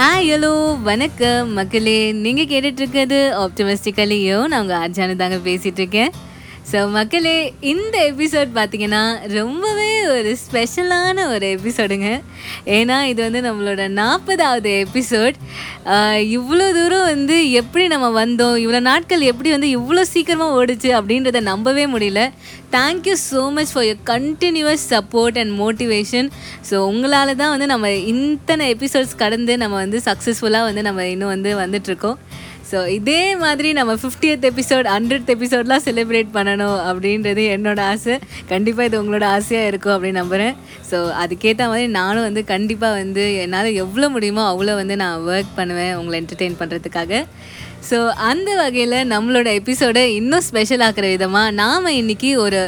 Hello வணக்கம். மக்களே நீங்கள் கேட்டுட்டு இருக்கிறது நான் உங்கள் ஆர்ஜானு தாங்க பேசிகிட்ருக்கேன் ஸோ மக்களே இந்த எபிசோட் பார்த்தீங்கன்னா ரொம்பவே ஒரு ஸ்பெஷலான ஒரு எபிசோடுங்க ஏன்னா இது வந்து நம்மளோட நாற்பதாவது எபிசோட் இவ்வளோ தூரம் வந்து எப்படி நம்ம வந்தோம் இவ்வளோ நாட்கள் எப்படி வந்து இவ்வளோ சீக்கிரமாக ஓடுச்சு அப்படின்றத நம்பவே முடியல. Thank you so much for your continuous support and motivation so உங்களால் தான் வந்து நம்ம இத்தனை எபிசோட்ஸ் கடந்து நம்ம வந்து சக்ஸஸ்ஃபுல்லாக வந்து நம்ம இன்னும் வந்து வந்துட்ருக்கோம் ஸோ இதே மாதிரி நம்ம ஃபிஃப்டியத் எபிசோட் ஹண்ட்ரட் எபிசோட்லாம் செலிப்ரேட் பண்ணணும் அப்படின்றது என்னோட ஆசை. கண்டிப்பாக இது உங்களோட ஆசையாக இருக்கும் அப்படின்னு நம்புகிறேன் ஸோ அதுக்கேற்ற மாதிரி நானும் வந்து கண்டிப்பாக வந்து என்னால் எவ்வளோ முடியுமோ அவ்வளோ வந்து நான் ஒர்க் பண்ணுவேன் உங்களை என்டர்டெயின் பண்ணுறதுக்காக ஸோ அந்த வகையில் நம்மளோட எபிசோடை இன்னும் ஸ்பெஷல் ஆக்கிற விதமாக நாம் இன்றைக்கி ஒரு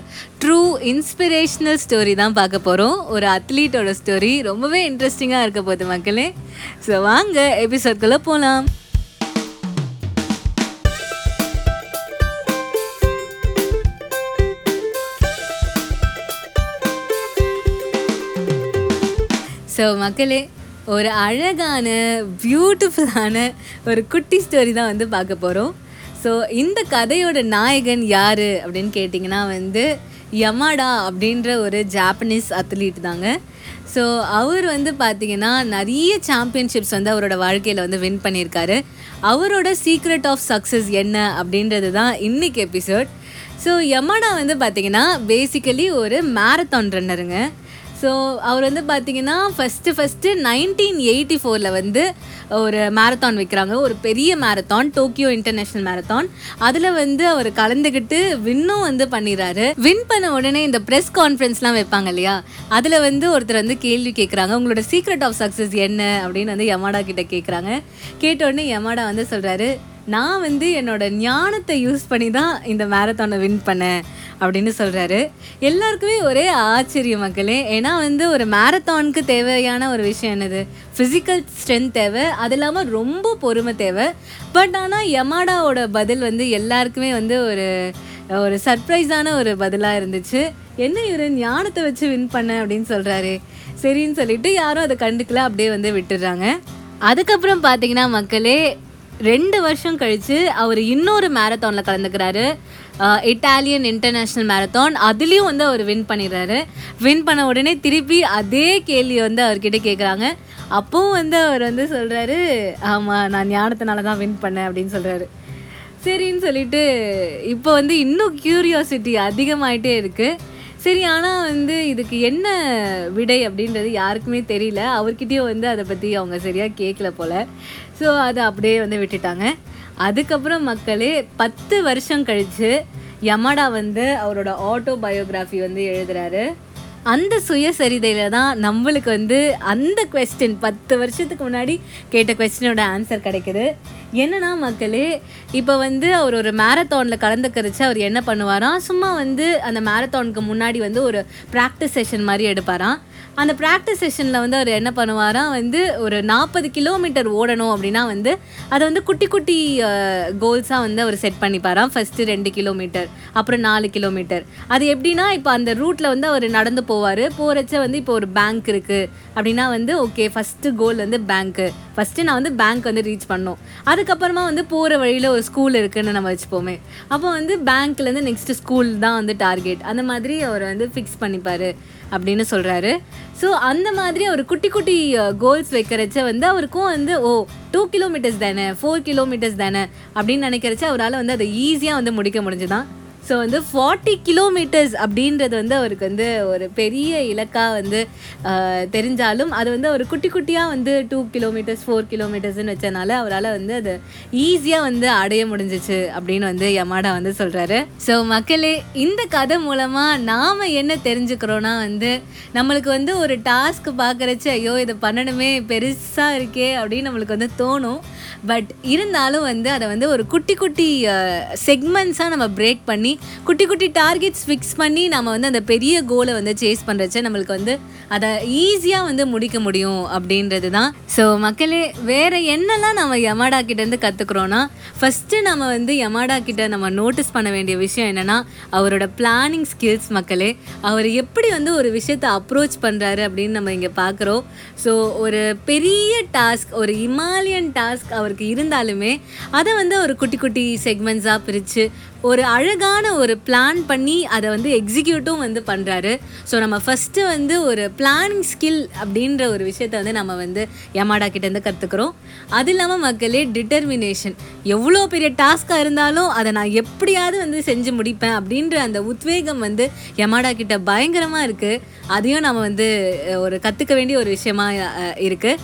ட்ரூ இன்ஸ்பிரேஷ்னல் ஸ்டோரி தான் பார்க்க போகிறோம் ஒரு அத்லீட்டோட ஸ்டோரி ரொம்பவே இன்ட்ரெஸ்டிங்காக இருக்க போகுது மக்களே. ஸோ வாங்க எபிசோட்குள்ளே போகலாம் ஸோ மக்களே ஒரு அழகான பியூட்டிஃபுல்லான ஒரு குட்டி ஸ்டோரி தான் வந்து பார்க்க போகிறோம் ஸோ இந்த கதையோட நாயகன் யார் அப்படின்னு கேட்டிங்கன்னா வந்து யமாடா அப்படின்ற ஒரு ஜாப்பனீஸ் அத்லீட் தாங்க. ஸோ அவர் வந்து பார்த்திங்கன்னா நிறைய சாம்பியன்ஷிப்ஸ் வந்து அவரோட வாழ்க்கையில் வந்து வின் பண்ணியிருக்காரு. அவரோட சீக்ரெட் ஆஃப் சக்ஸஸ் என்ன அப்படின்றது தான் இன்றைக்கி எபிசோட் ஸோ யமாடா வந்து பார்த்திங்கன்னா பேசிக்கலி ஒரு மேரத்தான் ரன்னருங்க ஸோ அவர் வந்து பார்த்தீங்கன்னா ஃபஸ்ட்டு ஃபஸ்ட்டு நைன்டீன் எயிட்டி ஃபோரில் வந்து ஒரு மேரத்தான் வைக்கிறாங்க. ஒரு பெரிய மேரத்தான் டோக்கியோ இன்டர்நேஷ்னல் மேரத்தான் அதில் வந்து அவர் கலந்துக்கிட்டு வின்னும் வந்து பண்ணிடுறாரு. வின் பண்ண உடனே இந்த ப்ரெஸ் கான்ஃபரன்ஸ்லாம் வைப்பாங்க இல்லையா? அதில் வந்து ஒருத்தர் வந்து கேள்வி கேட்குறாங்க உங்களோட சீக்ரெட் ஆஃப் சக்ஸஸ் என்ன? அப்படின்னு வந்து யமாடா கிட்ட கேட்குறாங்க கேட்ட உடனே யமாடா வந்து சொல்கிறாரு நான் வந்து என்னோட ஞானத்தை யூஸ் பண்ணி தான் இந்த மேரத்தானை வின் பண்ணேன். அப்படின்னு சொல்கிறாரு எல்லாருக்குமே ஒரே ஆச்சரியம் மக்களே. ஏன்னா வந்து ஒரு மேரத்தானுக்கு தேவையான ஒரு விஷயம் என்னது? ஃபிசிக்கல் ஸ்ட்ரென்த் தேவை. அது இல்லாமல் ரொம்ப பொறுமை தேவை. பட் ஆனால் யமாடாவோட பதில் வந்து எல்லாருக்குமே வந்து ஒரு ஒரு சர்ப்ரைஸான ஒரு பதிலாக இருந்துச்சு. என்ன இவர் ஞானத்தை வச்சு வின் பண்ண அப்படின்னு சொல்கிறாரு சரின்னு சொல்லிட்டு யாரும் அதை கண்டுக்கல அப்படியே வந்து விட்டுடுறாங்க. அதுக்கப்புறம் பார்த்தீங்கன்னா மக்களே ரெண்டு வருஷம் கழித்து அவர் இன்னொரு மேரத்தானில் கலந்துக்கிறாரு. இட்டாலியன் இன்டர்நேஷ்னல் மேரத்தான் அதுலேயும் வந்து அவர் வின் பண்ணிடுறாரு. வின் பண்ண உடனே திருப்பி அதே கேள்வி வந்து அவர்கிட்ட கேட்குறாங்க அப்போவும் வந்து அவர் வந்து சொல்கிறாரு ஆமாம் நான் ஞானத்தினால தான் வின் பண்ணேன் அப்படின்னு சொல்கிறாரு சரின்னு சொல்லிட்டு இப்போ வந்து இன்னும் க்யூரியாசிட்டி அதிகமாயிட்டே இருக்குது சரி ஆனால் வந்து இதுக்கு என்ன விடை அப்படின்றது யாருக்குமே தெரியல. அவர்கிட்டயும் வந்து அதை பற்றி அவங்க சரியாக கேட்கல போல். ஸோ அதை அப்படியே வந்து விட்டுட்டாங்க. அதுக்கப்புறம் மக்களே பத்து வருஷம் கழித்து யமடா வந்து அவரோட ஆட்டோ பயோகிராஃபி வந்து எழுதுகிறாரு அந்த சுயசரிதையில் தான் நம்மளுக்கு வந்து அந்த கொஸ்டின் பத்து வருஷத்துக்கு முன்னாடி கேட்ட கொஸ்டினோட ஆன்சர் கிடைக்குது. என்னன்னா மக்களே இப்போ வந்து அவர் ஒரு மேரத்தானில் கலந்துக்கிறச்சு அவர் என்ன பண்ணுவாராம் சும்மா வந்து அந்த மேரத்தானுக்கு முன்னாடி வந்து ஒரு ப்ராக்டிஸ் செஷன் மாதிரி எடுப்பாராம் அந்த ப்ராக்டிஸ் செஷனில் வந்து அவர் என்ன பண்ணுவாராம் வந்து ஒரு நாற்பது கிலோமீட்டர் ஓடணும் அப்படின்னா வந்து அதை வந்து குட்டி குட்டி கோல்ஸாக வந்து அவர் செட் பண்ணிப்பாராம். ஃபஸ்ட்டு ரெண்டு கிலோமீட்டர் அப்புறம் நாலு கிலோமீட்டர் அது எப்படின்னா இப்போ அந்த ரூட்டில் வந்து அவர் நடந்து போவார். போகிறச்ச வந்து இப்போ ஒரு பேங்க் இருக்குது அப்படின்னா வந்து ஓகே ஃபஸ்ட்டு கோல் வந்து பேங்க்கு ஃபஸ்ட்டு நான் வந்து பேங்க் வந்து ரீச் பண்ணோம். அதுக்கப்புறமா வந்து போகிற வழியில் ஒரு ஸ்கூல் இருக்குதுன்னு நம்ம வச்சுப்போமே. அப்போ வந்து பேங்க்லேருந்து நெக்ஸ்ட்டு ஸ்கூல் தான் வந்து டார்கெட் அந்த மாதிரி அவர் வந்து ஃபிக்ஸ் பண்ணிப்பார் அப்படின்னு சொல்கிறாரு ஸோ அந்த மாதிரி அவர் குட்டி குட்டி கோல்ஸ் வைக்கிறச்ச வந்து அவருக்கும் வந்து ஓ டூ கிலோமீட்டர்ஸ் தானே ஃபோர் கிலோமீட்டர்ஸ் தானே அப்படின்னு நினைக்கிறச்ச அவரால் வந்து அதை ஈஸியாக வந்து முடிக்க முடிஞ்சுதான். ஸோ வந்து ஃபார்ட்டி கிலோமீட்டர்ஸ் அப்படின்றது வந்து அவருக்கு வந்து ஒரு பெரிய இலக்காக வந்து தெரிஞ்சாலும் அது வந்து அவர் குட்டி குட்டியாக வந்து டூ கிலோமீட்டர்ஸ் ஃபோர் கிலோமீட்டர்ஸ்னு வச்சனால அவரால் வந்து அது ஈஸியாக வந்து அடைய முடிஞ்சிச்சு அப்படின்னு வந்து யமாடா வந்து சொல்கிறாரு ஸோ மக்களே இந்த கதை மூலமாக நாம் என்ன தெரிஞ்சுக்கிறோன்னா வந்து நம்மளுக்கு வந்து ஒரு டாஸ்க் பார்க்குறச்சு ஐயோ இதை பண்ணணுமே பெருசாக இருக்கே அப்படின்னு நம்மளுக்கு வந்து தோணும். பட் இருந்தாலும் வந்து அதை வந்து ஒரு குட்டி குட்டி செக்மெண்ட்ஸாக நம்ம பிரேக் பண்ணி குட்டி குட்டி டார்கெட்ஸ் ஃபிக்ஸ் பண்ணி நம்ம வந்து அந்த பெரிய கோலை வந்து சேஸ் பண்ணுறச்ச நம்மளுக்கு வந்து அதை ஈஸியாக வந்து முடிக்க முடியும் அப்படின்றது தான் ஸோ மக்களே வேறு என்னெல்லாம் நம்ம யமாடா கிட்டேருந்து கற்றுக்குறோன்னா ஃபஸ்ட்டு நம்ம வந்து யமாடா கிட்ட நம்ம நோட்டீஸ் பண்ண வேண்டிய விஷயம் என்னென்னா அவரோட பிளானிங் ஸ்கில்ஸ் மக்களே. அவர் எப்படி வந்து ஒரு விஷயத்தை அப்ரோச் பண்ணுறாரு அப்படின்னு நம்ம இங்கே பார்க்குறோம் ஸோ ஒரு பெரிய டாஸ்க் ஒரு இமாலியன் டாஸ்க் அவருக்கு இருந்தாலுமே அதை வந்து ஒரு குட்டி குட்டி செக்மெண்ட்ஸாக பிரித்து ஒரு அழகான ஒரு பிளான் பண்ணி அதை வந்து எக்ஸிக்யூட்டும் வந்து பண்ணுறாரு ஸோ நம்ம ஃபஸ்ட்டு வந்து ஒரு பிளானிங் ஸ்கில் அப்படின்ற ஒரு விஷயத்த வந்து நம்ம வந்து யமாடா கிட்டேருந்து கற்றுக்குறோம் அது இல்லாமல் மக்களே டிட்டர்மினேஷன் எவ்வளோ பெரிய டாஸ்க்காக இருந்தாலும் அதை நான் எப்படியாவது வந்து செஞ்சு முடிப்பேன் அப்படின்ற அந்த உத்வேகம் வந்து யமாடா கிட்ட பயங்கரமாக இருக்குது அதையும் நம்ம வந்து ஒரு கற்றுக்க வேண்டிய ஒரு விஷயமா இருக்குது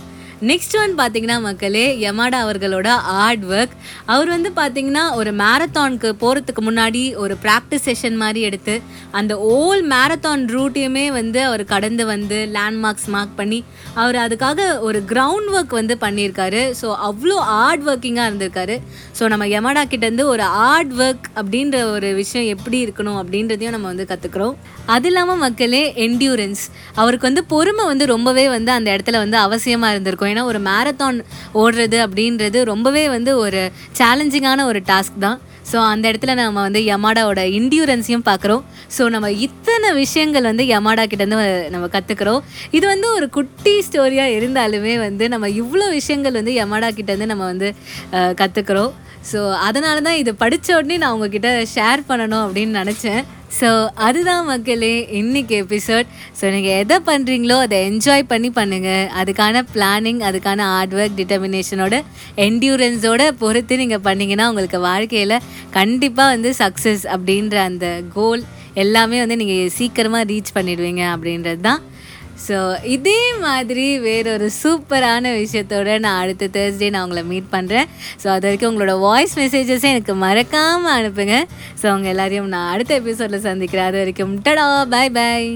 நெக்ஸ்ட் ஒன் பார்த்தீங்கன்னா மக்களே யமாடா அவர்களோட ஹார்ட் ஒர்க் அவர் வந்து பார்த்தீங்கன்னா ஒரு மேரத்தானுக்கு போகிறதுக்கு முன்னாடி ஒரு ப்ராக்டிஸ் செஷன் மாதிரி எடுத்து அந்த ஓல் மேரத்தான் ரூட்டையுமே வந்து அவர் கடந்து வந்து லேண்ட்மார்க்ஸ் மார்க் பண்ணி அவர் அதுக்காக ஒரு கிரவுண்ட் ஒர்க் வந்து பண்ணியிருக்காரு. ஸோ அவ்வளோ ஹார்ட் ஒர்க்கிங்காக இருந்திருக்காரு. ஸோ நம்ம யமாடா கிட்டேருந்து ஒரு ஹார்ட் ஒர்க் அப்படின்ற ஒரு விஷயம் எப்படி இருக்கணும் அப்படின்றதையும் நம்ம வந்து கற்றுக்குறோம் அது இல்லாமல் மக்களே என்டியூரன்ஸ் அவருக்கு வந்து பொறுமை வந்து ரொம்பவே வந்து அந்த இடத்துல வந்து அவசியமாக இருந்திருக்கும். ஏன்னா ஒரு மேரத்தான் ஓடுறது அப்படின்றது ரொம்பவே வந்து ஒரு சேலஞ்சிங்கான ஒரு டாஸ்க் தான். ஸோ அந்த இடத்துல நம்ம வந்து யமாடாவோட இன்டியூரன்ஸையும் பார்க்குறோம். ஸோ நம்ம இத்தனை விஷயங்கள் வந்து யமாடா கிட்டேருந்து நம்ம கற்றுக்குறோம் இது வந்து ஒரு குட்டி ஸ்டோரியாக இருந்தாலுமே வந்து நம்ம இவ்வளோ விஷயங்கள் வந்து யமாடா கிட்டேருந்து நம்ம வந்து கற்றுக்குறோம் ஸோ அதனால தான் இது படித்த உடனே நான் உங்ககிட்ட ஷேர் பண்ணணும் அப்படின்னு நினச்சேன். ஸோ அதுதான் மக்களே இன்னைக்கு எபிசோட் ஸோ நீங்கள் எதை பண்ணுறீங்களோ அதை என்ஜாய் பண்ணி பண்ணுங்கள் அதுக்கான பிளானிங் அதுக்கான ஹார்ட் ஒர்க் டிட்டர்மினேஷனோட என்டியூரன்ஸோட பொறுத்து நீங்கள் பண்ணிங்கன்னா உங்களுக்கு வாழ்க்கையில் கண்டிப்பாக வந்து சக்ஸஸ் அப்படின்ற அந்த கோல் எல்லாமே வந்து நீங்கள் சீக்கிரமாக ரீச் பண்ணிடுவீங்க அப்படின்றது தான் ஸோ இதே மாதிரி வேறொரு சூப்பரான விஷயத்தோட நான் அடுத்த தேர்ஸ்டே நான் உங்களை மீட் பண்ணுறேன் ஸோ அது வரைக்கும் உங்களோட வாய்ஸ் மெசேஜஸை எனக்கு மறக்காமல் அனுப்புங்க. ஸோ உங்கள் எல்லாரையும் நான் அடுத்த எபிசோடில் சந்திக்கிறேன். அது வரைக்கும் டடா பாய் பாய்